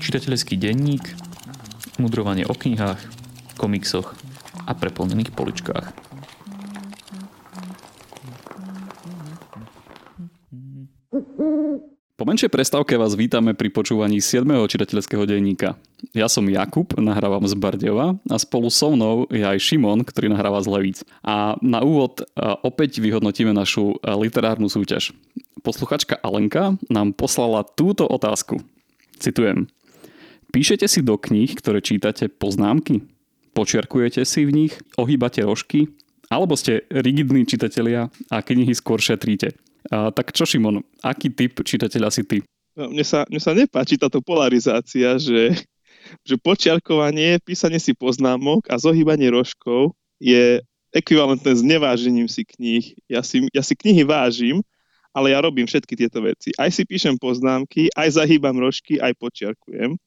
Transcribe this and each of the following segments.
Čitateľský denník, mudrovanie o knihách, komiksoch a preplnených poličkách. Po menšej prestávke vás vítame pri počúvaní 7. čitateľského denníka. Ja som Jakub, nahrávam z Bardeva a spolu so mnou je aj Šimon, ktorý nahráva z Levíc. A na úvod opäť vyhodnotíme našu literárnu súťaž. Posluchačka Alenka nám poslala túto otázku. Citujem. Píšete si do kníh, ktoré čítate poznámky? Počiarkujete si v nich? Ohýbate rožky? Alebo ste rigidní čitatelia a knihy skôr šetríte? A, tak čo Šimon, aký typ čitateľa si ty? No, mne, sa, mne sa nepáči táto polarizácia, že, že počiarkovanie, písanie si poznámok a zohýbanie rožkov je ekvivalentné s nevážením si kníh. Ja si, ja si knihy vážim, ale ja robím všetky tieto veci. Aj si píšem poznámky, aj zahýbam rožky, aj počiarkujem.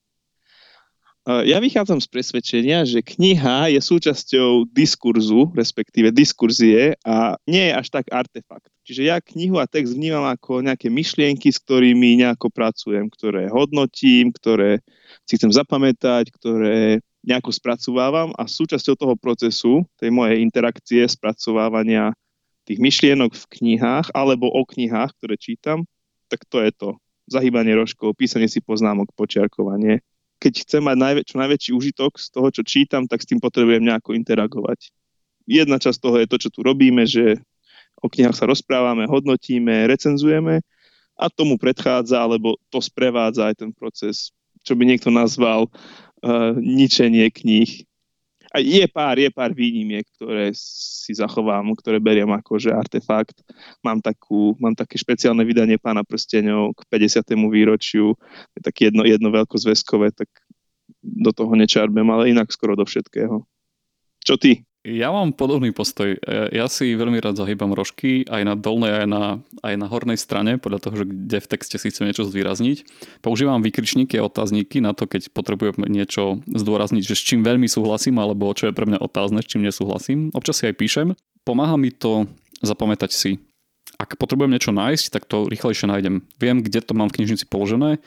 Ja vychádzam z presvedčenia, že kniha je súčasťou diskurzu, respektíve diskurzie a nie je až tak artefakt. Čiže ja knihu a text vnímam ako nejaké myšlienky, s ktorými nejako pracujem, ktoré hodnotím, ktoré si chcem zapamätať, ktoré nejako spracovávam a súčasťou toho procesu, tej mojej interakcie, spracovávania tých myšlienok v knihách alebo o knihách, ktoré čítam, tak to je to. Zahýbanie rožkov, písanie si poznámok, počiarkovanie keď chcem mať najvä- čo najväčší užitok z toho, čo čítam, tak s tým potrebujem nejako interagovať. Jedna časť toho je to, čo tu robíme, že o knihách sa rozprávame, hodnotíme, recenzujeme a tomu predchádza, alebo to sprevádza aj ten proces, čo by niekto nazval uh, ničenie kníh je pár, je pár výnimiek, ktoré si zachovám, ktoré beriem ako že artefakt. Mám, takú, mám také špeciálne vydanie Pána prsteňov k 50. výročiu, je také jedno, jedno veľkozväzkové, tak do toho nečarbem, ale inak skoro do všetkého. Čo ty? Ja mám podobný postoj. Ja si veľmi rád zahýbam rožky aj na dolnej, aj na, aj na hornej strane, podľa toho, že kde v texte si chcem niečo zvýrazniť. Používam výkričníky a otázniky na to, keď potrebujem niečo zdôrazniť, že s čím veľmi súhlasím, alebo čo je pre mňa otázne, s čím nesúhlasím. Občas si aj píšem. Pomáha mi to zapamätať si ak potrebujem niečo nájsť, tak to rýchlejšie nájdem. Viem, kde to mám v knižnici položené,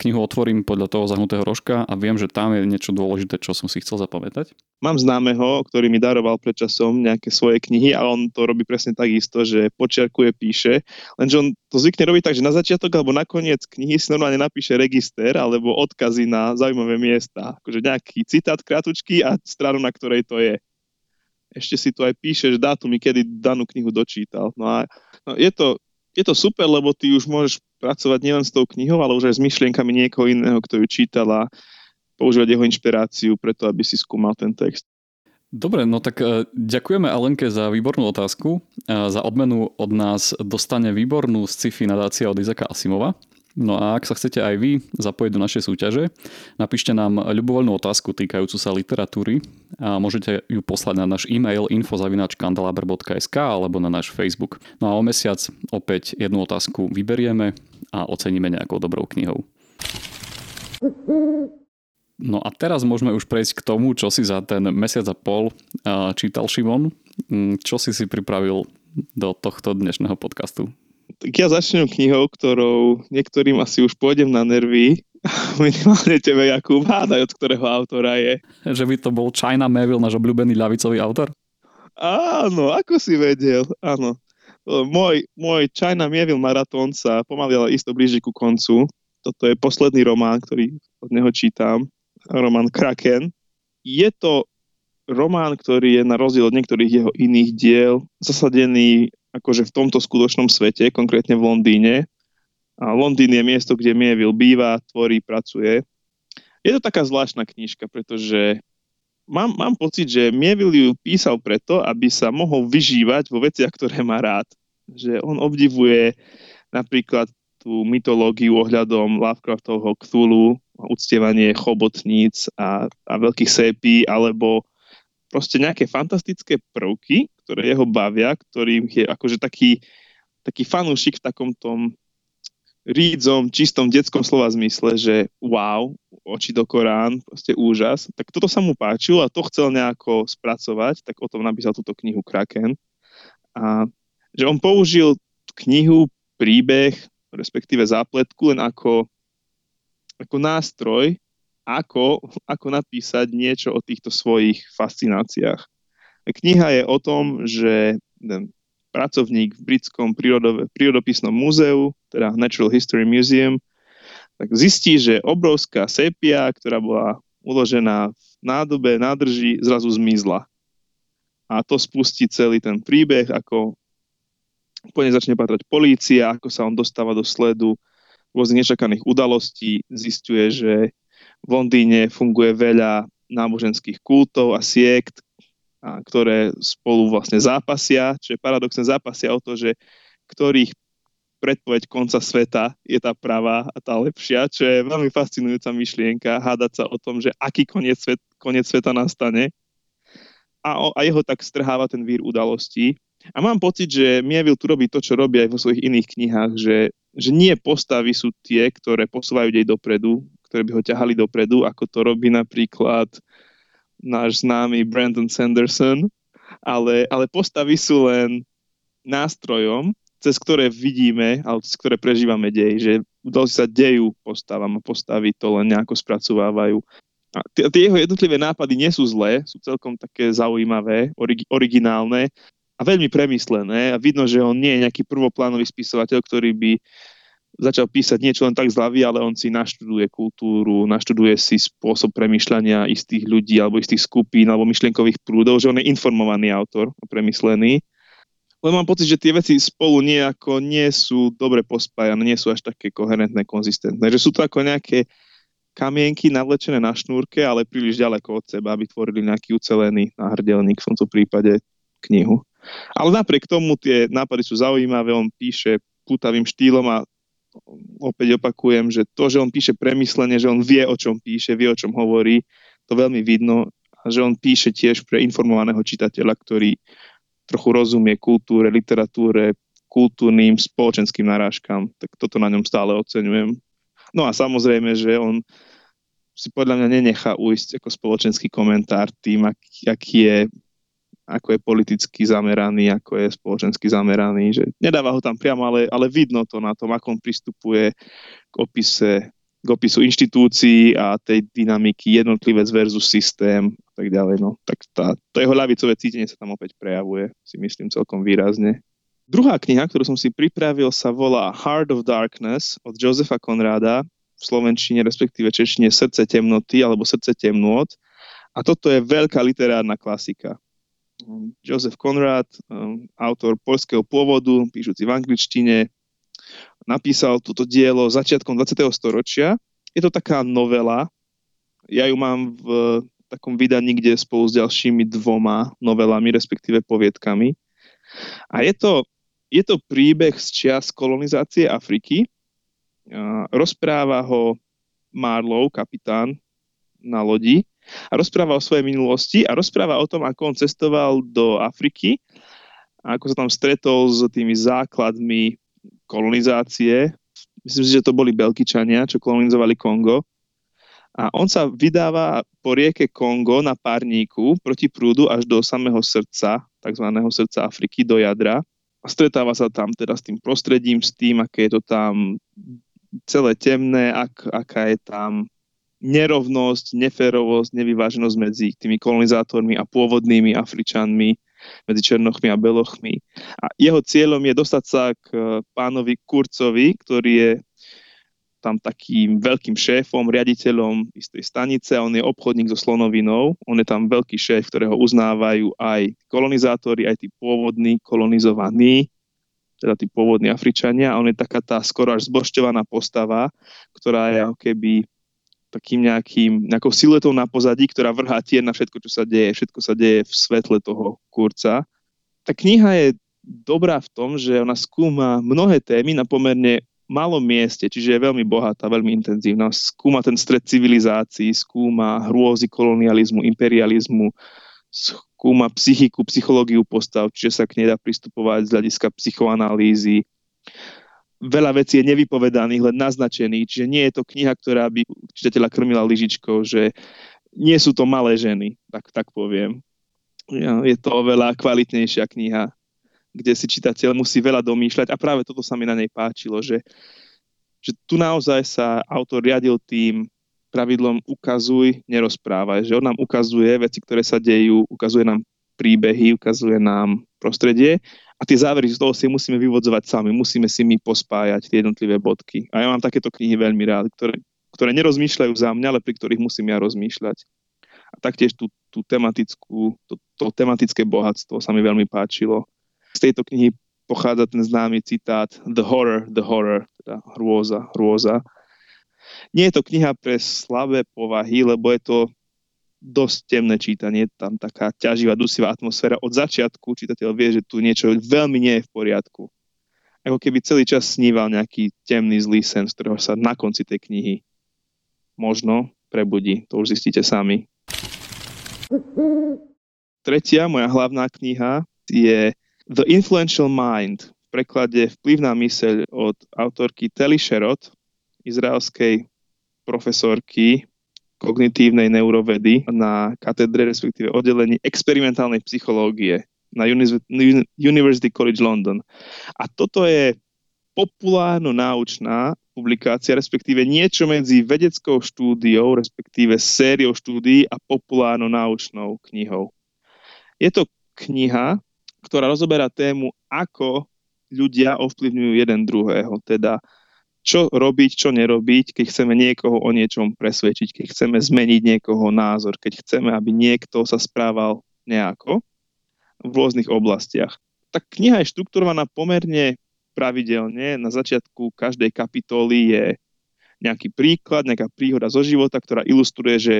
knihu otvorím podľa toho zahnutého rožka a viem, že tam je niečo dôležité, čo som si chcel zapamätať. Mám známeho, ktorý mi daroval pred časom nejaké svoje knihy a on to robí presne takisto, že počiarkuje, píše, lenže on to zvykne robiť tak, že na začiatok alebo na koniec knihy si normálne napíše register alebo odkazy na zaujímavé miesta. Akože nejaký citát krátučky a stranu, na ktorej to je ešte si tu aj píšeš dátumy, kedy danú knihu dočítal. No a no je, to, je to super, lebo ty už môžeš pracovať nielen s tou knihou, ale už aj s myšlienkami niekoho iného, kto ju čítal a používať jeho inšpiráciu preto, aby si skúmal ten text. Dobre, no tak e, ďakujeme Alenke za výbornú otázku. E, za odmenu od nás dostane výbornú sci-fi nadácia od Izaka Asimova. No a ak sa chcete aj vy zapojiť do našej súťaže, napíšte nám ľubovoľnú otázku týkajúcu sa literatúry a môžete ju poslať na náš e-mail info.kandelaber.sk alebo na náš Facebook. No a o mesiac opäť jednu otázku vyberieme a oceníme nejakou dobrou knihou. No a teraz môžeme už prejsť k tomu, čo si za ten mesiac a pol čítal Šimon. Mm, čo si si pripravil do tohto dnešného podcastu? Tak ja začnem knihou, ktorou niektorým asi už pôjdem na nervy. Minimálne tebe, Jakub, hádaj, od ktorého autora je. Že by to bol China Meville, náš obľúbený ľavicový autor? Áno, ako si vedel, áno. Môj, môj China Meville maratón sa pomaly ale isto blíži ku koncu. Toto je posledný román, ktorý od neho čítam. Román Kraken. Je to román, ktorý je na rozdiel od niektorých jeho iných diel zasadený akože v tomto skutočnom svete, konkrétne v Londýne. A Londýn je miesto, kde Mieville býva, tvorí, pracuje. Je to taká zvláštna knižka, pretože mám, mám pocit, že Mieville ju písal preto, aby sa mohol vyžívať vo veciach, ktoré má rád. Že on obdivuje napríklad tú mytológiu ohľadom Lovecraftovho Cthulhu, uctievanie chobotníc a, a veľkých sépí, alebo proste nejaké fantastické prvky, ktoré jeho bavia, ktorým je akože taký, taký fanúšik v takom tom rídzom, čistom detskom slova zmysle, že wow, oči do Korán, proste úžas. Tak toto sa mu páčilo a to chcel nejako spracovať, tak o tom napísal túto knihu Kraken. A že on použil knihu, príbeh respektíve zápletku, len ako, ako nástroj, ako, ako napísať niečo o týchto svojich fascináciách. Kniha je o tom, že pracovník v britskom prírodopisnom múzeu, teda Natural History Museum, tak zistí, že obrovská sepia, ktorá bola uložená v nádobe, nádrži, zrazu zmizla. A to spustí celý ten príbeh, ako po nej začne patrať polícia, ako sa on dostáva do sledu rôznych nečakaných udalostí, zistuje, že v Londýne funguje veľa náboženských kultov a siekt, a ktoré spolu vlastne zápasia, čiže paradoxne zápasia o to, že ktorých predpoveď konca sveta je tá pravá a tá lepšia, čo je veľmi fascinujúca myšlienka, hádať sa o tom, že aký koniec, svet, koniec sveta nastane. A, o, a jeho tak strháva ten vír udalostí. A mám pocit, že Mievil tu robí to, čo robí aj vo svojich iných knihách, že, že nie postavy sú tie, ktoré posúvajú dej dopredu, ktoré by ho ťahali dopredu, ako to robí napríklad náš známy Brandon Sanderson, ale, ale postavy sú len nástrojom, cez ktoré vidíme, alebo cez ktoré prežívame dej, že udalosti sa dejú postavám a postavy to len nejako spracovávajú. A tie, jeho jednotlivé nápady nie sú zlé, sú celkom také zaujímavé, orig, originálne a veľmi premyslené a vidno, že on nie je nejaký prvoplánový spisovateľ, ktorý by začal písať niečo len tak z hlavy, ale on si naštuduje kultúru, naštuduje si spôsob premýšľania istých ľudí alebo istých skupín alebo myšlienkových prúdov, že on je informovaný autor, premyslený. Len mám pocit, že tie veci spolu nejako nie sú dobre pospájane, nie sú až také koherentné, konzistentné. Že sú to ako nejaké kamienky navlečené na šnúrke, ale príliš ďaleko od seba, aby tvorili nejaký ucelený náhrdelník, v tomto prípade knihu. Ale napriek tomu tie nápady sú zaujímavé, on píše putavým štýlom a opäť opakujem, že to, že on píše premyslenie, že on vie, o čom píše, vie, o čom hovorí, to veľmi vidno a že on píše tiež pre informovaného čitateľa, ktorý trochu rozumie kultúre, literatúre, kultúrnym, spoločenským narážkam, tak toto na ňom stále oceňujem. No a samozrejme, že on si podľa mňa nenechá ujsť ako spoločenský komentár tým, aký, aký je ako je politicky zameraný, ako je spoločensky zameraný, že nedáva ho tam priamo, ale, ale vidno to na tom, ako on pristupuje k opise k opisu inštitúcií a tej dynamiky jednotlivec versus systém a tak ďalej. No. Tak tá, to jeho ľavicové cítenie sa tam opäť prejavuje, si myslím celkom výrazne. Druhá kniha, ktorú som si pripravil, sa volá Heart of Darkness od Josefa Konráda, v slovenčine, respektíve češtine Srdce temnoty alebo Srdce temnôt. A toto je veľká literárna klasika. Joseph Conrad, um, autor polského pôvodu, píšuci v angličtine, napísal toto dielo začiatkom 20. storočia. Je to taká novela. Ja ju mám v takom vydaní, kde spolu s ďalšími dvoma novelami, respektíve poviedkami. A je to, je to príbeh z čias kolonizácie Afriky. Rozpráva ho Marlow, kapitán na lodi a rozpráva o svojej minulosti a rozpráva o tom, ako on cestoval do Afriky a ako sa tam stretol s tými základmi kolonizácie. Myslím si, že to boli Belgičania, čo kolonizovali Kongo. A on sa vydáva po rieke Kongo na párníku proti prúdu až do samého srdca, tzv. srdca Afriky, do jadra. A stretáva sa tam teda s tým prostredím, s tým, aké je to tam celé temné, ak, aká je tam nerovnosť, neférovosť, nevyváženosť medzi tými kolonizátormi a pôvodnými Afričanmi, medzi Černochmi a Belochmi. A jeho cieľom je dostať sa k eh, pánovi Kurcovi, ktorý je tam takým veľkým šéfom, riaditeľom istej stanice a on je obchodník so slonovinou. On je tam veľký šéf, ktorého uznávajú aj kolonizátori, aj tí pôvodní kolonizovaní, teda tí pôvodní Afričania. A on je taká tá skoro až zbošťovaná postava, ktorá je ako keby takým nejakým, nejakou siluetou na pozadí, ktorá vrhá tieň na všetko, čo sa deje. Všetko sa deje v svetle toho kurca. Tá kniha je dobrá v tom, že ona skúma mnohé témy na pomerne malom mieste, čiže je veľmi bohatá, veľmi intenzívna. Skúma ten stred civilizácií, skúma hrôzy kolonializmu, imperializmu, skúma psychiku, psychológiu postav, čiže sa k nej dá pristupovať z hľadiska psychoanalýzy veľa vecí je nevypovedaných, len naznačených, čiže nie je to kniha, ktorá by čitateľa krmila lyžičkou, že nie sú to malé ženy, tak, tak poviem. Je to oveľa kvalitnejšia kniha, kde si čitateľ musí veľa domýšľať. A práve toto sa mi na nej páčilo, že že tu naozaj sa autor riadil tým pravidlom ukazuj, nerozprávaj, že on nám ukazuje veci, ktoré sa dejú, ukazuje nám príbehy, ukazuje nám prostredie a tie závery z toho si musíme vyvodzovať sami, musíme si my pospájať tie jednotlivé bodky. A ja mám takéto knihy veľmi rád, ktoré, ktoré nerozmýšľajú za mňa, ale pri ktorých musím ja rozmýšľať. A taktiež tú, tú tematickú, to, to tematické bohatstvo sa mi veľmi páčilo. Z tejto knihy pochádza ten známy citát The horror, the horror, teda hrôza, hrôza. Nie je to kniha pre slabé povahy, lebo je to dosť temné čítanie, tam taká ťaživá, dusivá atmosféra. Od začiatku čitateľ vie, že tu niečo veľmi nie je v poriadku. Ako keby celý čas sníval nejaký temný zlý sen, z ktorého sa na konci tej knihy možno prebudí. To už zistíte sami. Tretia, moja hlavná kniha je The Influential Mind, v preklade Vplyvná myseľ od autorky Telly Sherrod, izraelskej profesorky kognitívnej neurovedy na katedre, respektíve oddelení experimentálnej psychológie na University College London. A toto je populárno-náučná publikácia, respektíve niečo medzi vedeckou štúdiou, respektíve sériou štúdií a populárno-náučnou knihou. Je to kniha, ktorá rozoberá tému, ako ľudia ovplyvňujú jeden druhého, teda čo robiť, čo nerobiť, keď chceme niekoho o niečom presvedčiť, keď chceme zmeniť niekoho názor, keď chceme, aby niekto sa správal nejako v rôznych oblastiach. Tak kniha je štrukturovaná pomerne pravidelne. Na začiatku každej kapitoly je nejaký príklad, nejaká príhoda zo života, ktorá ilustruje, že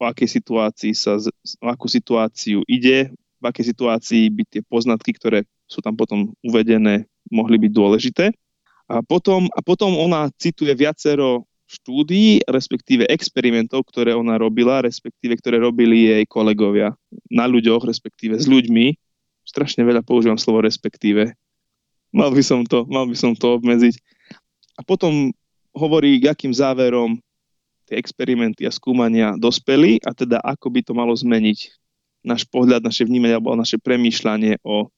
o akej situácii sa, o akú situáciu ide, v akej situácii by tie poznatky, ktoré sú tam potom uvedené, mohli byť dôležité. A potom, a potom ona cituje viacero štúdií, respektíve experimentov, ktoré ona robila, respektíve ktoré robili jej kolegovia na ľuďoch, respektíve s ľuďmi. Strašne veľa používam slovo respektíve. Mal by som to, mal by som to obmedziť. A potom hovorí, k akým záverom tie experimenty a skúmania dospeli a teda ako by to malo zmeniť náš pohľad, naše vnímanie alebo naše premýšľanie o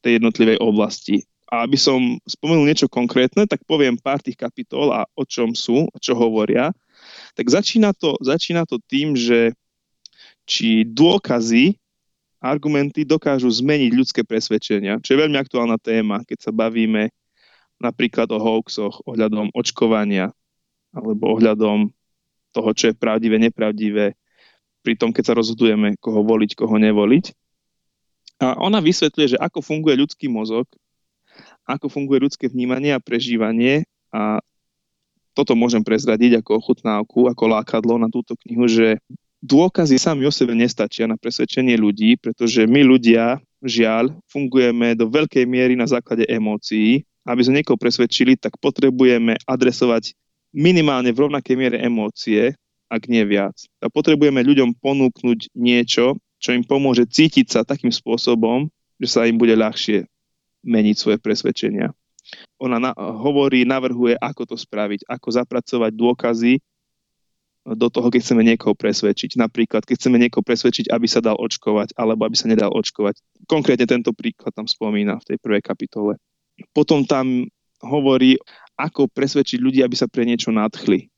tej jednotlivej oblasti. A aby som spomenul niečo konkrétne, tak poviem pár tých kapitol a o čom sú, o čo hovoria. Tak začína to, začína to tým, že či dôkazy, argumenty dokážu zmeniť ľudské presvedčenia, čo je veľmi aktuálna téma, keď sa bavíme napríklad o hoaxoch, ohľadom očkovania alebo ohľadom toho, čo je pravdivé, nepravdivé, pri tom, keď sa rozhodujeme, koho voliť, koho nevoliť. A ona vysvetľuje, že ako funguje ľudský mozog ako funguje ľudské vnímanie a prežívanie a toto môžem prezradiť ako ochutnávku, ako lákadlo na túto knihu, že dôkazy sami o sebe nestačia na presvedčenie ľudí, pretože my ľudia, žiaľ, fungujeme do veľkej miery na základe emócií. Aby sme niekoho presvedčili, tak potrebujeme adresovať minimálne v rovnakej miere emócie, ak nie viac. A potrebujeme ľuďom ponúknuť niečo, čo im pomôže cítiť sa takým spôsobom, že sa im bude ľahšie meniť svoje presvedčenia. Ona na, hovorí, navrhuje, ako to spraviť, ako zapracovať dôkazy do toho, keď chceme niekoho presvedčiť. Napríklad, keď chceme niekoho presvedčiť, aby sa dal očkovať, alebo aby sa nedal očkovať. Konkrétne tento príklad tam spomína v tej prvej kapitole. Potom tam hovorí, ako presvedčiť ľudí, aby sa pre niečo nadchli.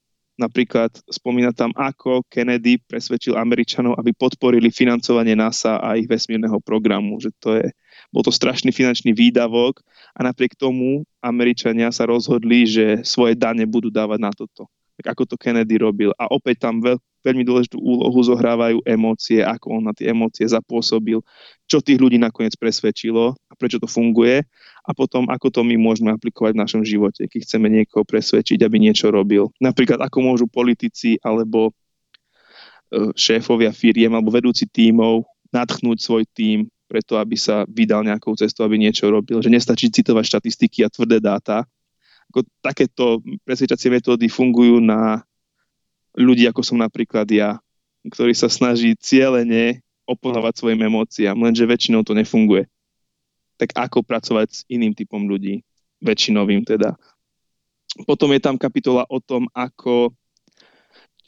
Napríklad spomína tam, ako Kennedy presvedčil Američanov, aby podporili financovanie NASA a ich vesmírneho programu, že to je bol to strašný finančný výdavok a napriek tomu Američania sa rozhodli, že svoje dane budú dávať na toto. Tak ako to Kennedy robil. A opäť tam veľ, veľmi dôležitú úlohu zohrávajú emócie, ako on na tie emócie zapôsobil, čo tých ľudí nakoniec presvedčilo a prečo to funguje a potom ako to my môžeme aplikovať v našom živote, keď chceme niekoho presvedčiť, aby niečo robil. Napríklad ako môžu politici alebo e, šéfovia firiem alebo vedúci tímov nadchnúť svoj tím preto, aby sa vydal nejakou cestou, aby niečo robil. Že nestačí citovať štatistiky a tvrdé dáta. Ako takéto presvedčacie metódy fungujú na ľudí, ako som napríklad ja, ktorý sa snaží cieľene oponovať svojim emóciám, lenže väčšinou to nefunguje. Tak ako pracovať s iným typom ľudí, väčšinovým teda. Potom je tam kapitola o tom, ako,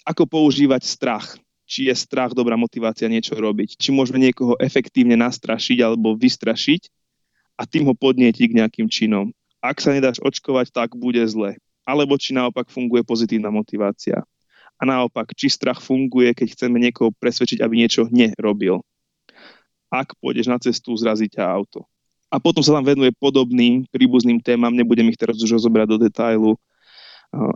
ako používať strach či je strach dobrá motivácia niečo robiť. Či môžeme niekoho efektívne nastrašiť alebo vystrašiť a tým ho podnietiť k nejakým činom. Ak sa nedáš očkovať, tak bude zle. alebo či naopak funguje pozitívna motivácia. A naopak, či strach funguje, keď chceme niekoho presvedčiť, aby niečo nerobil. Ak pôjdeš na cestu, zrazí ťa auto. A potom sa tam venuje podobným príbuzným témam, nebudem ich teraz už rozobrať do detailu,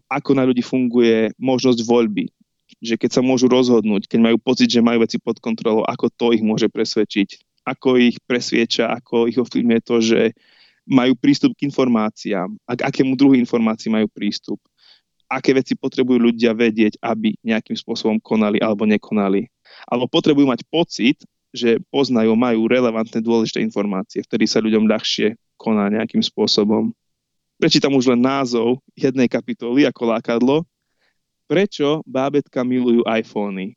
ako na ľudí funguje možnosť voľby. Že keď sa môžu rozhodnúť, keď majú pocit, že majú veci pod kontrolou, ako to ich môže presvedčiť. Ako ich presvieča, ako ich ovplyvňuje to, že majú prístup k informáciám, a k akému druhu informácií majú prístup, aké veci potrebujú ľudia vedieť, aby nejakým spôsobom konali alebo nekonali. Alebo potrebujú mať pocit, že poznajú, majú relevantné dôležité informácie, vtedy sa ľuďom ľahšie koná nejakým spôsobom. Prečítam už len názov jednej kapitoly ako lákadlo. Prečo bábetka milujú iPhony?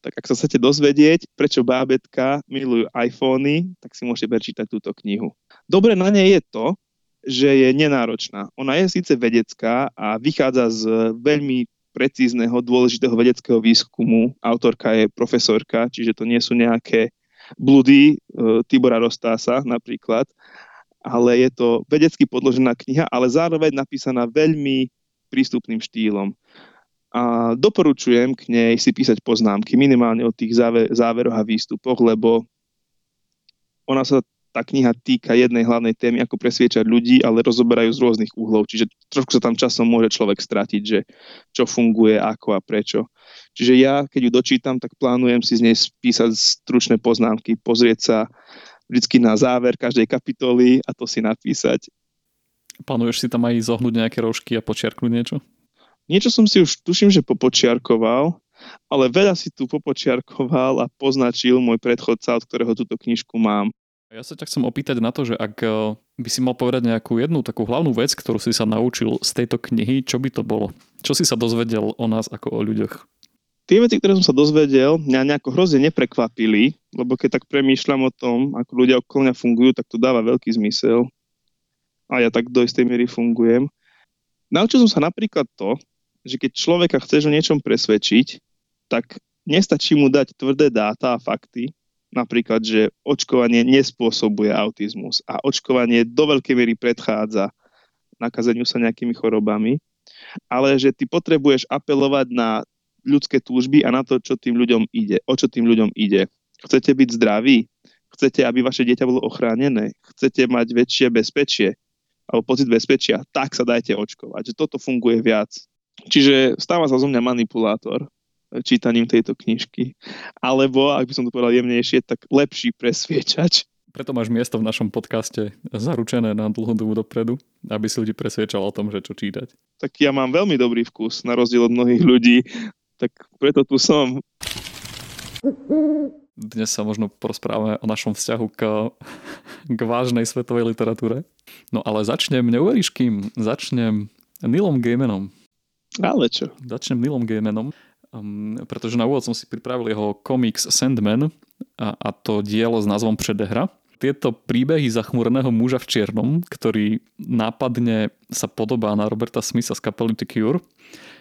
Tak ak sa chcete dozvedieť, prečo bábetka milujú iPhony, tak si môžete prečítať túto knihu. Dobre na nej je to, že je nenáročná. Ona je síce vedecká a vychádza z veľmi precízneho, dôležitého vedeckého výskumu. Autorka je profesorka, čiže to nie sú nejaké bludy e, Tibora Rostása napríklad, ale je to vedecky podložená kniha, ale zároveň napísaná veľmi prístupným štýlom a doporučujem k nej si písať poznámky minimálne o tých záver, záveroch a výstupoch, lebo ona sa tá kniha týka jednej hlavnej témy, ako presviečať ľudí, ale rozoberajú z rôznych uhlov, čiže trošku sa tam časom môže človek stratiť, že čo funguje, ako a prečo. Čiže ja, keď ju dočítam, tak plánujem si z nej spísať stručné poznámky, pozrieť sa vždy na záver každej kapitoly a to si napísať. Plánuješ si tam aj zohnúť nejaké rožky a počiarknúť niečo? Niečo som si už tuším, že popočiarkoval, ale veľa si tu popočiarkoval a poznačil môj predchodca, od ktorého túto knižku mám. Ja sa ťa chcem opýtať na to, že ak eh, by si mal povedať nejakú jednu takú hlavnú vec, ktorú si sa naučil z tejto knihy, čo by to bolo? Čo si sa dozvedel o nás ako o ľuďoch? Tie veci, ktoré som sa dozvedel, mňa nejako hrozne neprekvapili, lebo keď tak premýšľam o tom, ako ľudia okolo mňa fungujú, tak to dáva veľký zmysel. A ja tak do istej miery fungujem. Naučil som sa napríklad to, že keď človeka chceš o niečom presvedčiť, tak nestačí mu dať tvrdé dáta a fakty, napríklad, že očkovanie nespôsobuje autizmus a očkovanie do veľkej miery predchádza nakazeniu sa nejakými chorobami, ale že ty potrebuješ apelovať na ľudské túžby a na to, čo tým ľuďom ide, o čo tým ľuďom ide. Chcete byť zdraví? Chcete, aby vaše dieťa bolo ochránené? Chcete mať väčšie bezpečie? Alebo pocit bezpečia? Tak sa dajte očkovať. Že toto funguje viac Čiže stáva sa zo mňa manipulátor čítaním tejto knižky. Alebo, ak by som to povedal jemnejšie, tak lepší presviečač. Preto máš miesto v našom podcaste zaručené na dlhú dobu dopredu, aby si ľudí presviečal o tom, že čo čítať. Tak ja mám veľmi dobrý vkus, na rozdiel od mnohých ľudí, tak preto tu som. Dnes sa možno porozprávame o našom vzťahu k, k vážnej svetovej literatúre. No ale začnem, neuveríš kým, začnem Nilom Gaimanom. Ale čo? Začnem Nilom Gaimanom, um, pretože na úvod som si pripravil jeho komiks Sandman a, a to dielo s názvom Předehra. Tieto príbehy zachmúreného muža v čiernom, ktorý nápadne sa podobá na Roberta Smitha z kapely The Cure,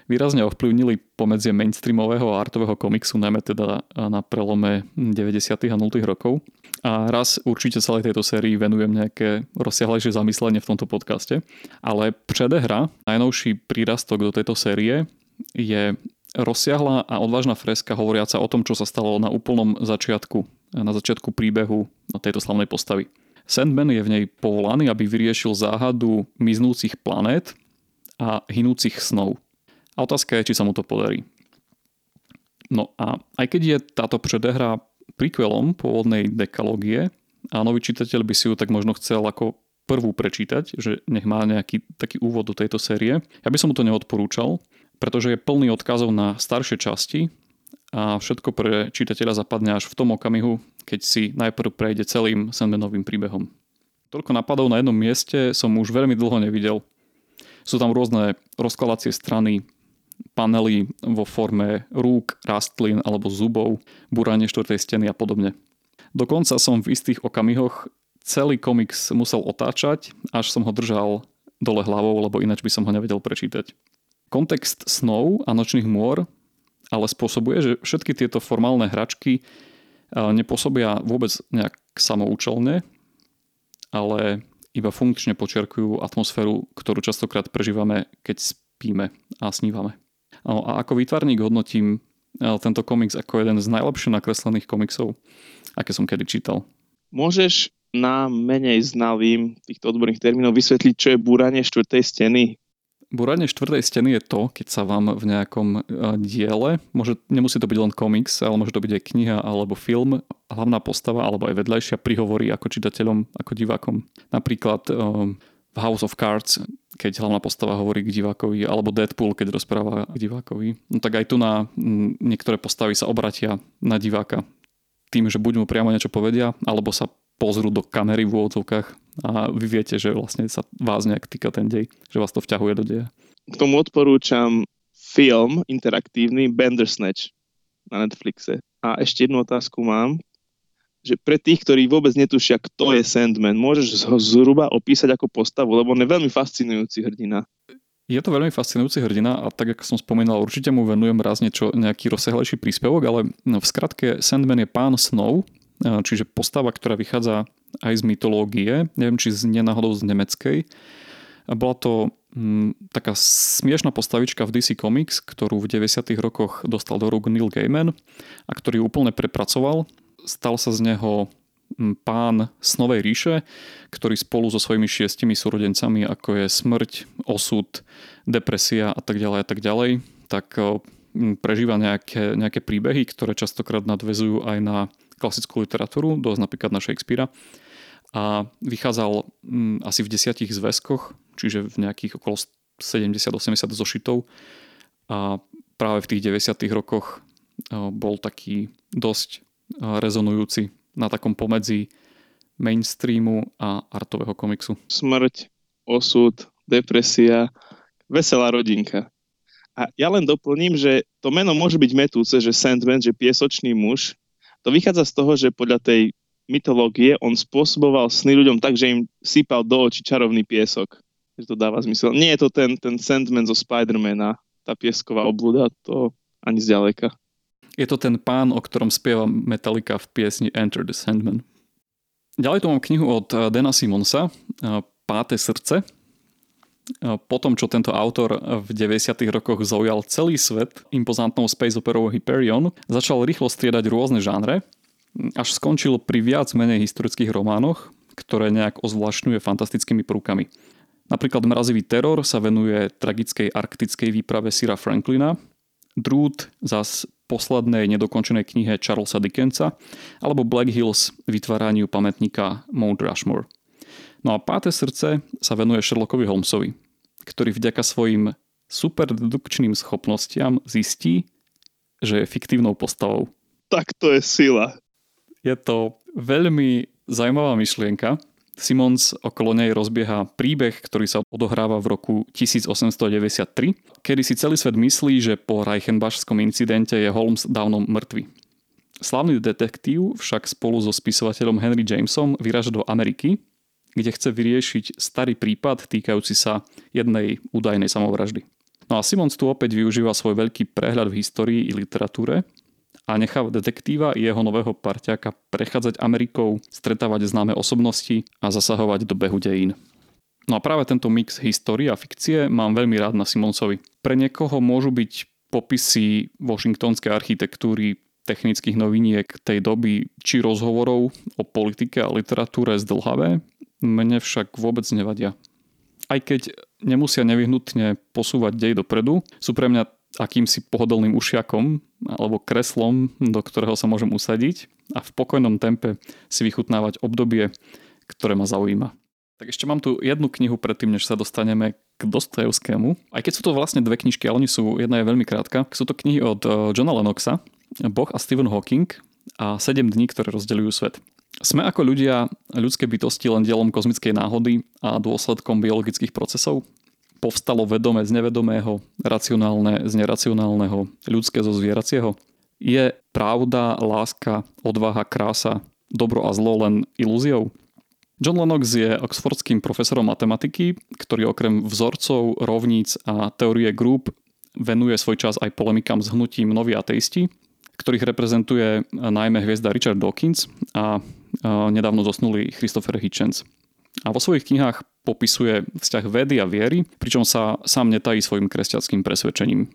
výrazne ovplyvnili pomedzie mainstreamového a artového komiksu, najmä teda na prelome 90. a 0. rokov. A raz určite celej tejto sérii venujem nejaké rozsiahlejšie zamyslenie v tomto podcaste. Ale Předehra, najnovší prírastok do tejto série, je rozsiahla a odvážna freska hovoriaca o tom, čo sa stalo na úplnom začiatku, na začiatku príbehu tejto slavnej postavy. Sandman je v nej povolaný, aby vyriešil záhadu miznúcich planét a hinúcich snov. A otázka je, či sa mu to podarí. No a aj keď je táto predehra prequelom pôvodnej dekalógie a nový čitateľ by si ju tak možno chcel ako prvú prečítať, že nech má nejaký taký úvod do tejto série. Ja by som mu to neodporúčal, pretože je plný odkazov na staršie časti a všetko pre čitateľa zapadne až v tom okamihu, keď si najprv prejde celým Sandmanovým príbehom. Toľko napadov na jednom mieste som už veľmi dlho nevidel. Sú tam rôzne rozkladacie strany, panely vo forme rúk, rastlín alebo zubov, buranie štvrtej steny a podobne. Dokonca som v istých okamihoch celý komiks musel otáčať, až som ho držal dole hlavou, lebo ináč by som ho nevedel prečítať. Kontext snov a nočných môr ale spôsobuje, že všetky tieto formálne hračky nepôsobia vôbec nejak samoučelne, ale iba funkčne počerkujú atmosféru, ktorú častokrát prežívame, keď spíme a snívame. No a ako výtvarník hodnotím tento komiks ako jeden z najlepšie nakreslených komiksov, aké som kedy čítal. Môžeš nám menej znalým týchto odborných termínov vysvetliť, čo je búranie štvrtej steny? Búranie štvrtej steny je to, keď sa vám v nejakom e, diele, môže, nemusí to byť len komiks, ale môže to byť aj kniha alebo film, hlavná postava alebo aj vedľajšia prihovorí ako čitateľom, ako divákom. Napríklad um, v House of Cards, keď hlavná postava hovorí k divákovi, alebo Deadpool, keď rozpráva k divákovi. No tak aj tu na niektoré postavy sa obratia na diváka tým, že buď mu priamo niečo povedia, alebo sa pozrú do kamery v úvodzovkách a vy viete, že vlastne sa vás nejak týka ten dej, že vás to vťahuje do deja. K tomu odporúčam film interaktívny Bandersnatch na Netflixe. A ešte jednu otázku mám, že pre tých, ktorí vôbec netušia, kto je Sandman, môžeš ho zhruba opísať ako postavu, lebo on je veľmi fascinujúci hrdina. Je to veľmi fascinujúci hrdina a tak, ako som spomínal, určite mu venujem raz niečo, nejaký rozsahlejší príspevok, ale v skratke Sandman je pán snov, čiže postava, ktorá vychádza aj z mytológie, neviem, či z nenáhodou z nemeckej. Bola to m, taká smiešná postavička v DC Comics, ktorú v 90. rokoch dostal do rúk Neil Gaiman a ktorý úplne prepracoval. Stal sa z neho pán Snovej ríše, ktorý spolu so svojimi šiestimi súrodencami, ako je smrť, osud, depresia a tak ďalej a tak ďalej, tak prežíva nejaké, nejaké príbehy, ktoré častokrát nadvezujú aj na klasickú literatúru, dosť napríklad na Shakespearea. A vychádzal mm, asi v desiatich zväzkoch, čiže v nejakých okolo 70-80 zošitov. A práve v tých 90 rokoch bol taký dosť rezonujúci na takom pomedzi mainstreamu a artového komiksu. Smrť, osud, depresia, veselá rodinka. A ja len doplním, že to meno môže byť metúce, že Sandman, že piesočný muž, to vychádza z toho, že podľa tej mytológie on spôsoboval sny ľuďom tak, že im sypal do očí čarovný piesok. Že to dáva zmysel. Nie je to ten, ten Sandman zo Spidermana, tá piesková obluda, to ani zďaleka. Je to ten pán, o ktorom spieva Metallica v piesni Enter the Sandman. Ďalej tu mám knihu od eh, Dana Simonsa, eh, Páté srdce, po tom, čo tento autor v 90. rokoch zaujal celý svet impozantnou space operou Hyperion, začal rýchlo striedať rôzne žánre, až skončil pri viac menej historických románoch, ktoré nejak ozvlášňuje fantastickými prúkami. Napríklad Mrazivý teror sa venuje tragickej arktickej výprave Sira Franklina, Drút zas poslednej nedokončenej knihe Charlesa Dickensa alebo Black Hills vytváraniu pamätníka Mount Rushmore. No a Páté srdce sa venuje Sherlockovi Holmesovi, ktorý vďaka svojim superdedukčným schopnostiam zistí, že je fiktívnou postavou. Tak to je sila. Je to veľmi zaujímavá myšlienka. Simons okolo nej rozbieha príbeh, ktorý sa odohráva v roku 1893, kedy si celý svet myslí, že po Reichenbachskom incidente je Holmes dávno mŕtvy. Slavný detektív však spolu so spisovateľom Henry Jamesom vyraža do Ameriky, kde chce vyriešiť starý prípad týkajúci sa jednej údajnej samovraždy. No a Simons tu opäť využíva svoj veľký prehľad v histórii i literatúre a necháva detektíva i jeho nového parťáka prechádzať Amerikou, stretávať známe osobnosti a zasahovať do behu dejín. No a práve tento mix histórie a fikcie mám veľmi rád na Simonsovi. Pre niekoho môžu byť popisy washingtonskej architektúry technických noviniek tej doby či rozhovorov o politike a literatúre zdlhavé, mne však vôbec nevadia. Aj keď nemusia nevyhnutne posúvať dej dopredu, sú pre mňa akýmsi pohodlným ušiakom alebo kreslom, do ktorého sa môžem usadiť a v pokojnom tempe si vychutnávať obdobie, ktoré ma zaujíma. Tak ešte mám tu jednu knihu predtým, než sa dostaneme k Dostojevskému. Aj keď sú to vlastne dve knižky, ale oni sú, jedna je veľmi krátka. Sú to knihy od eh, Johna Lennoxa, Boh a Stephen Hawking a 7 dní, ktoré rozdeľujú svet. Sme ako ľudia, ľudské bytosti len dielom kozmickej náhody a dôsledkom biologických procesov? Povstalo vedomé z nevedomého, racionálne z neracionálneho, ľudské zo zvieracieho? Je pravda, láska, odvaha, krása, dobro a zlo len ilúziou? John Lennox je oxfordským profesorom matematiky, ktorý okrem vzorcov, rovníc a teórie grúp venuje svoj čas aj polemikám s hnutím noví ateisti, ktorých reprezentuje najmä hviezda Richard Dawkins a nedávno zosnulý Christopher Hitchens. A vo svojich knihách popisuje vzťah vedy a viery, pričom sa sám netají svojim kresťanským presvedčením.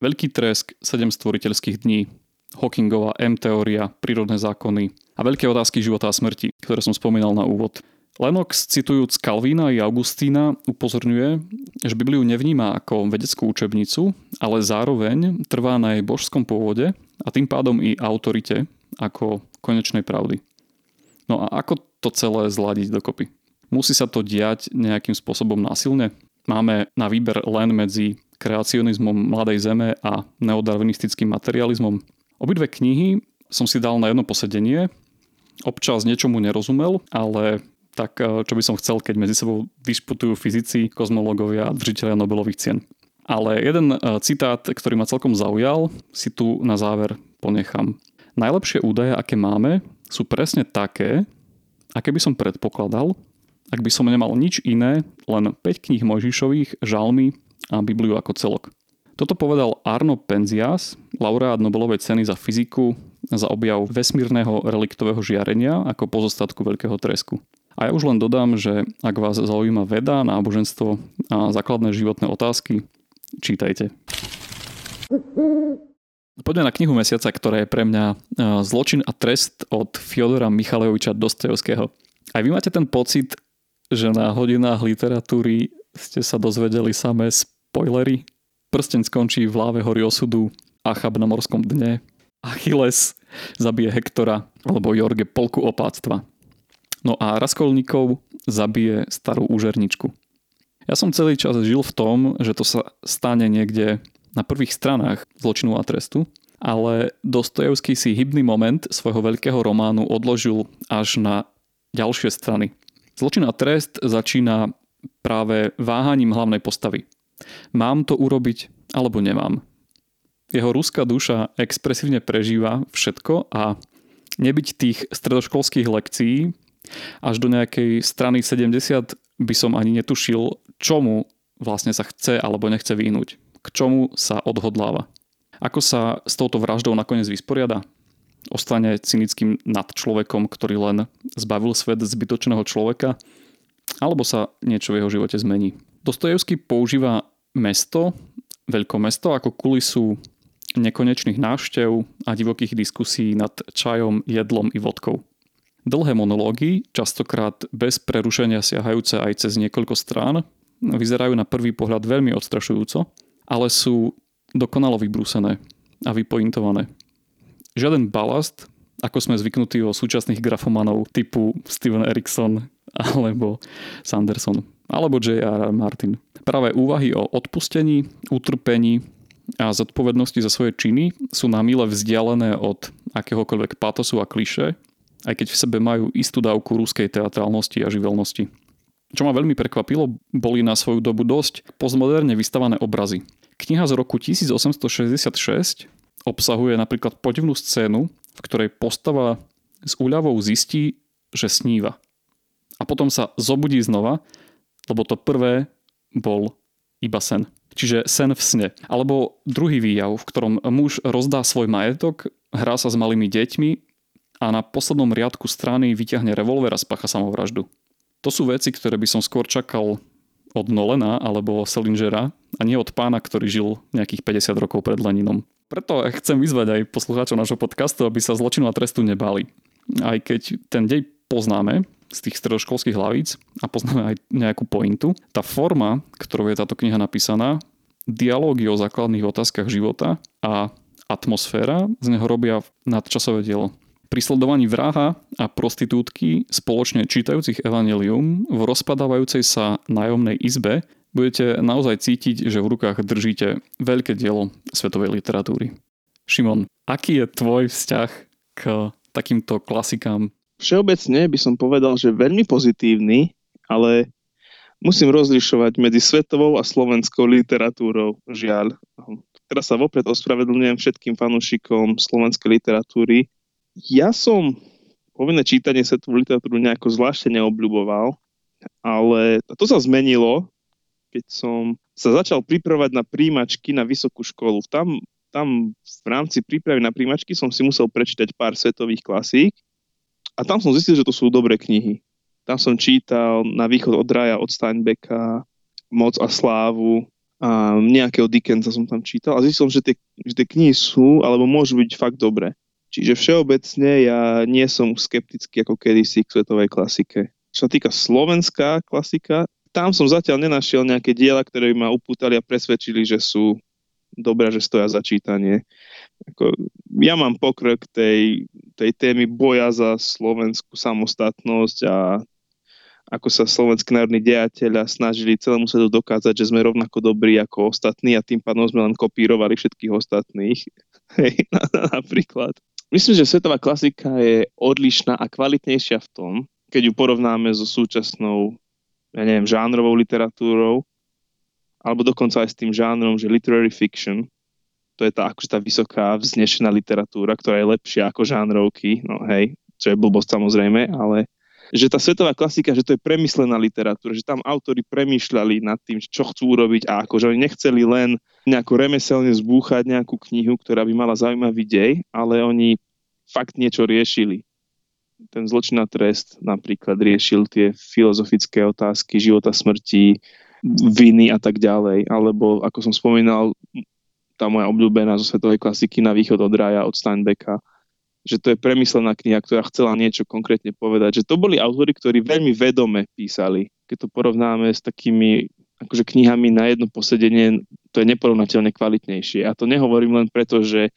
Veľký tresk, 7 stvoriteľských dní, Hawkingová M-teória, prírodné zákony a veľké otázky života a smrti, ktoré som spomínal na úvod. Lennox, citujúc Kalvína i Augustína, upozorňuje, že Bibliu nevníma ako vedeckú učebnicu, ale zároveň trvá na jej božskom pôvode a tým pádom i autorite ako konečnej pravdy. No a ako to celé zladiť dokopy? Musí sa to diať nejakým spôsobom násilne? Máme na výber len medzi kreacionizmom Mladej Zeme a neodarwinistickým materializmom? Obidve knihy som si dal na jedno posedenie. Občas niečomu nerozumel, ale tak eh, čo by som chcel, keď medzi sebou disputujú fyzici, kozmológovia a držiteľia Nobelových cien. Ale jeden eh, citát, ktorý ma celkom zaujal, si tu na záver ponechám. Najlepšie údaje, aké máme, sú presne také, aké by som predpokladal, ak by som nemal nič iné, len 5 kníh Mojžišových, žalmy a Bibliu ako celok. Toto povedal Arno Penzias, laureát Nobelovej ceny za fyziku, za objav vesmírneho reliktového žiarenia ako pozostatku veľkého tresku. A ja už len dodám, že ak vás zaujíma veda, náboženstvo a základné životné otázky, čítajte. Poďme na knihu mesiaca, ktorá je pre mňa e, Zločin a trest od Fyodora Michalejoviča Dostojevského. Aj vy máte ten pocit, že na hodinách literatúry ste sa dozvedeli samé spoilery? Prsten skončí v láve hory osudu, Achab na morskom dne, Achilles zabije Hektora alebo Jorge polku opáctva. No a Raskolníkov zabije starú úžerničku. Ja som celý čas žil v tom, že to sa stane niekde na prvých stranách zločinu a trestu, ale Dostojevský si hybný moment svojho veľkého románu odložil až na ďalšie strany. Zločin a trest začína práve váhaním hlavnej postavy. Mám to urobiť alebo nemám. Jeho ruská duša expresívne prežíva všetko a nebyť tých stredoškolských lekcií, až do nejakej strany 70 by som ani netušil, čomu vlastne sa chce alebo nechce vyhnúť. K čomu sa odhodláva. Ako sa s touto vraždou nakoniec vysporiada? Ostane cynickým nad človekom, ktorý len zbavil svet zbytočného človeka? Alebo sa niečo v jeho živote zmení? Dostojevský používa mesto, veľkomesto ako kulisu nekonečných návštev a divokých diskusí nad čajom, jedlom i vodkou. Dlhé monológy, častokrát bez prerušenia siahajúce aj cez niekoľko strán, vyzerajú na prvý pohľad veľmi odstrašujúco, ale sú dokonalo vybrúsené a vypointované. Žiaden balast, ako sme zvyknutí o súčasných grafomanov typu Steven Erickson alebo Sanderson alebo J.R.R. Martin. Práve úvahy o odpustení, utrpení a zodpovednosti za svoje činy sú na mile vzdialené od akéhokoľvek patosu a kliše aj keď v sebe majú istú dávku ruskej teatrálnosti a živelnosti. Čo ma veľmi prekvapilo, boli na svoju dobu dosť postmoderne vystavané obrazy. Kniha z roku 1866 obsahuje napríklad podivnú scénu, v ktorej postava s úľavou zistí, že sníva. A potom sa zobudí znova, lebo to prvé bol iba sen. Čiže sen v sne. Alebo druhý výjav, v ktorom muž rozdá svoj majetok, hrá sa s malými deťmi a na poslednom riadku strany vyťahne revolver a spacha samovraždu. To sú veci, ktoré by som skôr čakal od Nolena alebo Selingera a nie od pána, ktorý žil nejakých 50 rokov pred Leninom. Preto chcem vyzvať aj poslucháčov nášho podcastu, aby sa zločinu a trestu nebali. Aj keď ten dej poznáme z tých stredoškolských hlavíc a poznáme aj nejakú pointu, tá forma, ktorou je táto kniha napísaná, dialógy o základných otázkach života a atmosféra z neho robia nadčasové dielo. Pri sledovaní vraha a prostitútky spoločne čítajúcich evanelium v rozpadávajúcej sa nájomnej izbe budete naozaj cítiť, že v rukách držíte veľké dielo svetovej literatúry. Šimon, aký je tvoj vzťah k takýmto klasikám? Všeobecne by som povedal, že veľmi pozitívny, ale musím rozlišovať medzi svetovou a slovenskou literatúrou, žiaľ. Teraz sa vopred ospravedlňujem všetkým fanúšikom slovenskej literatúry, ja som povinné čítanie svetovú literatúru nejako zvláštne neobľuboval, ale to sa zmenilo, keď som sa začal pripravať na príjimačky na vysokú školu. Tam, tam v rámci prípravy na príjimačky som si musel prečítať pár svetových klasík a tam som zistil, že to sú dobré knihy. Tam som čítal Na východ od raja od Steinbecka, Moc a slávu, a nejakého Dickensa som tam čítal a zistil som, že tie, že tie knihy sú, alebo môžu byť fakt dobré. Čiže všeobecne ja nie som skeptický ako kedysi k svetovej klasike. Čo sa týka slovenská klasika, tam som zatiaľ nenašiel nejaké diela, ktoré by ma upútali a presvedčili, že sú dobré, že stoja za čítanie. Ako, ja mám pokrok tej, tej témy boja za slovenskú samostatnosť a ako sa slovenskí národní dejateľa snažili celému svetu dokázať, že sme rovnako dobrí ako ostatní a tým pádom sme len kopírovali všetkých ostatných. Hej, napríklad. Myslím, že svetová klasika je odlišná a kvalitnejšia v tom, keď ju porovnáme so súčasnou, ja neviem, žánrovou literatúrou, alebo dokonca aj s tým žánrom, že literary fiction, to je tá, akože tá vysoká, vznešená literatúra, ktorá je lepšia ako žánrovky, no hej, čo je blbosť samozrejme, ale že tá svetová klasika, že to je premyslená literatúra, že tam autori premýšľali nad tým, čo chcú urobiť a akože oni nechceli len nejako remeselne zbúchať nejakú knihu, ktorá by mala zaujímavý dej, ale oni fakt niečo riešili. Ten zločin a trest napríklad riešil tie filozofické otázky života, smrti, viny a tak ďalej. Alebo, ako som spomínal, tá moja obľúbená zo svetovej klasiky na východ od raja od Steinbecka, že to je premyslená kniha, ktorá chcela niečo konkrétne povedať. Že to boli autory, ktorí veľmi vedome písali. Keď to porovnáme s takými akože knihami na jedno posedenie, to je neporovnateľne kvalitnejšie. A to nehovorím len preto, že,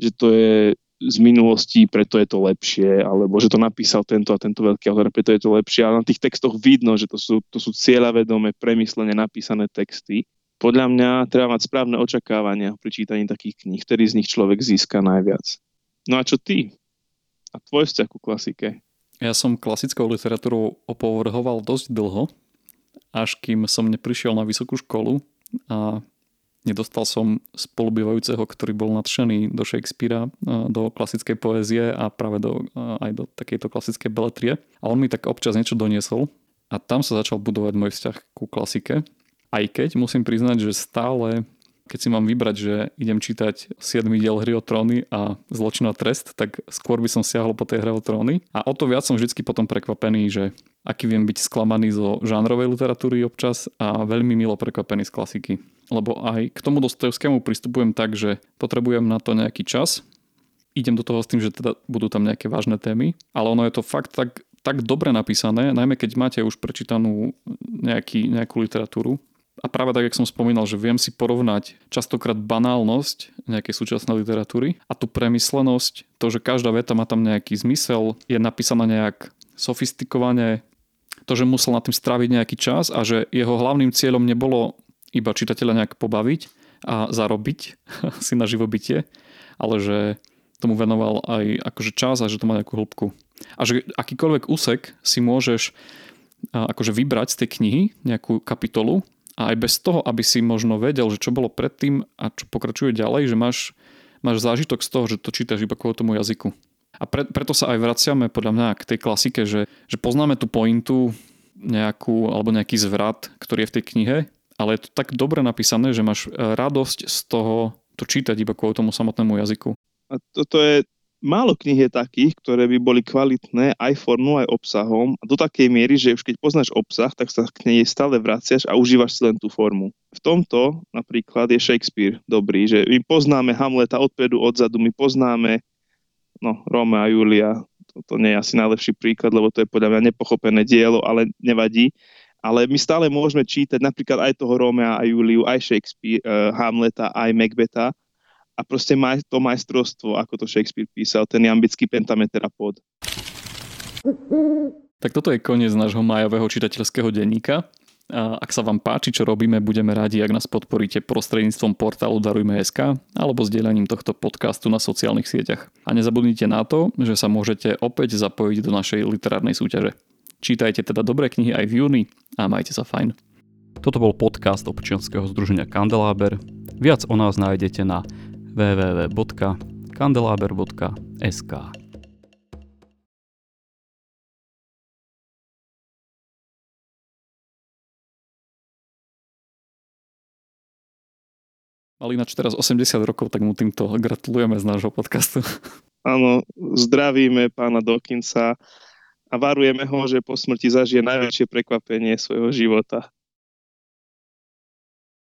že to je z minulosti, preto je to lepšie, alebo že to napísal tento a tento veľký autor, preto je to lepšie. Ale na tých textoch vidno, že to sú, to sú cieľavedome, premyslene napísané texty. Podľa mňa treba mať správne očakávania pri čítaní takých kníh, ktorý z nich človek získa najviac. No a čo ty? A tvoj vzťah ku klasike? Ja som klasickou literatúrou opovrhoval dosť dlho, až kým som neprišiel na vysokú školu a nedostal som spolubývajúceho, ktorý bol nadšený do Shakespearea, do klasickej poézie a práve do, aj do takejto klasickej beletrie. A on mi tak občas niečo doniesol a tam sa začal budovať môj vzťah ku klasike. Aj keď musím priznať, že stále keď si mám vybrať, že idem čítať 7. diel Hry o tróny a Zločin a trest, tak skôr by som siahol po tej Hre o tróny. A o to viac som vždy potom prekvapený, že aký viem byť sklamaný zo žánrovej literatúry občas a veľmi milo prekvapený z klasiky. Lebo aj k tomu Dostojevskému pristupujem tak, že potrebujem na to nejaký čas, idem do toho s tým, že teda budú tam nejaké vážne témy, ale ono je to fakt tak, tak dobre napísané, najmä keď máte už prečítanú nejaký, nejakú literatúru, a práve tak, jak som spomínal, že viem si porovnať častokrát banálnosť nejakej súčasnej literatúry a tú premyslenosť, to, že každá veta má tam nejaký zmysel, je napísaná nejak sofistikovane, to, že musel na tým stráviť nejaký čas a že jeho hlavným cieľom nebolo iba čitateľa nejak pobaviť a zarobiť si na živobytie, ale že tomu venoval aj akože čas a že to má nejakú hĺbku. A že akýkoľvek úsek si môžeš akože vybrať z tej knihy nejakú kapitolu a aj bez toho, aby si možno vedel, že čo bolo predtým a čo pokračuje ďalej, že máš, máš zážitok z toho, že to čítaš iba kvôli tomu jazyku. A pre, preto sa aj vraciame podľa mňa k tej klasike, že, že poznáme tú pointu nejakú, alebo nejaký zvrat, ktorý je v tej knihe, ale je to tak dobre napísané, že máš radosť z toho to čítať iba kvôli tomu samotnému jazyku. A toto je málo kníh je takých, ktoré by boli kvalitné aj formou, aj obsahom. A do takej miery, že už keď poznáš obsah, tak sa k nej stále vraciaš a užívaš si len tú formu. V tomto napríklad je Shakespeare dobrý, že my poznáme Hamleta odpredu, odzadu, my poznáme no, Rómea a Julia. To nie je asi najlepší príklad, lebo to je podľa mňa nepochopené dielo, ale nevadí. Ale my stále môžeme čítať napríklad aj toho Rómea a Juliu, aj Shakespeare, uh, Hamleta, aj Macbetha a proste maj, to majstrovstvo, ako to Shakespeare písal, ten jambický pentameter a pod. Tak toto je koniec nášho majového čitateľského denníka. A ak sa vám páči, čo robíme, budeme radi, ak nás podporíte prostredníctvom portálu Darujme.sk alebo zdieľaním tohto podcastu na sociálnych sieťach. A nezabudnite na to, že sa môžete opäť zapojiť do našej literárnej súťaže. Čítajte teda dobré knihy aj v júni a majte sa fajn. Toto bol podcast občianskeho združenia Kandeláber. Viac o nás nájdete na www.kandelaber.sk Mal ináč teraz 80 rokov, tak mu týmto gratulujeme z nášho podcastu. Áno, zdravíme pána Dokinsa a varujeme ho, že po smrti zažije najväčšie prekvapenie svojho života.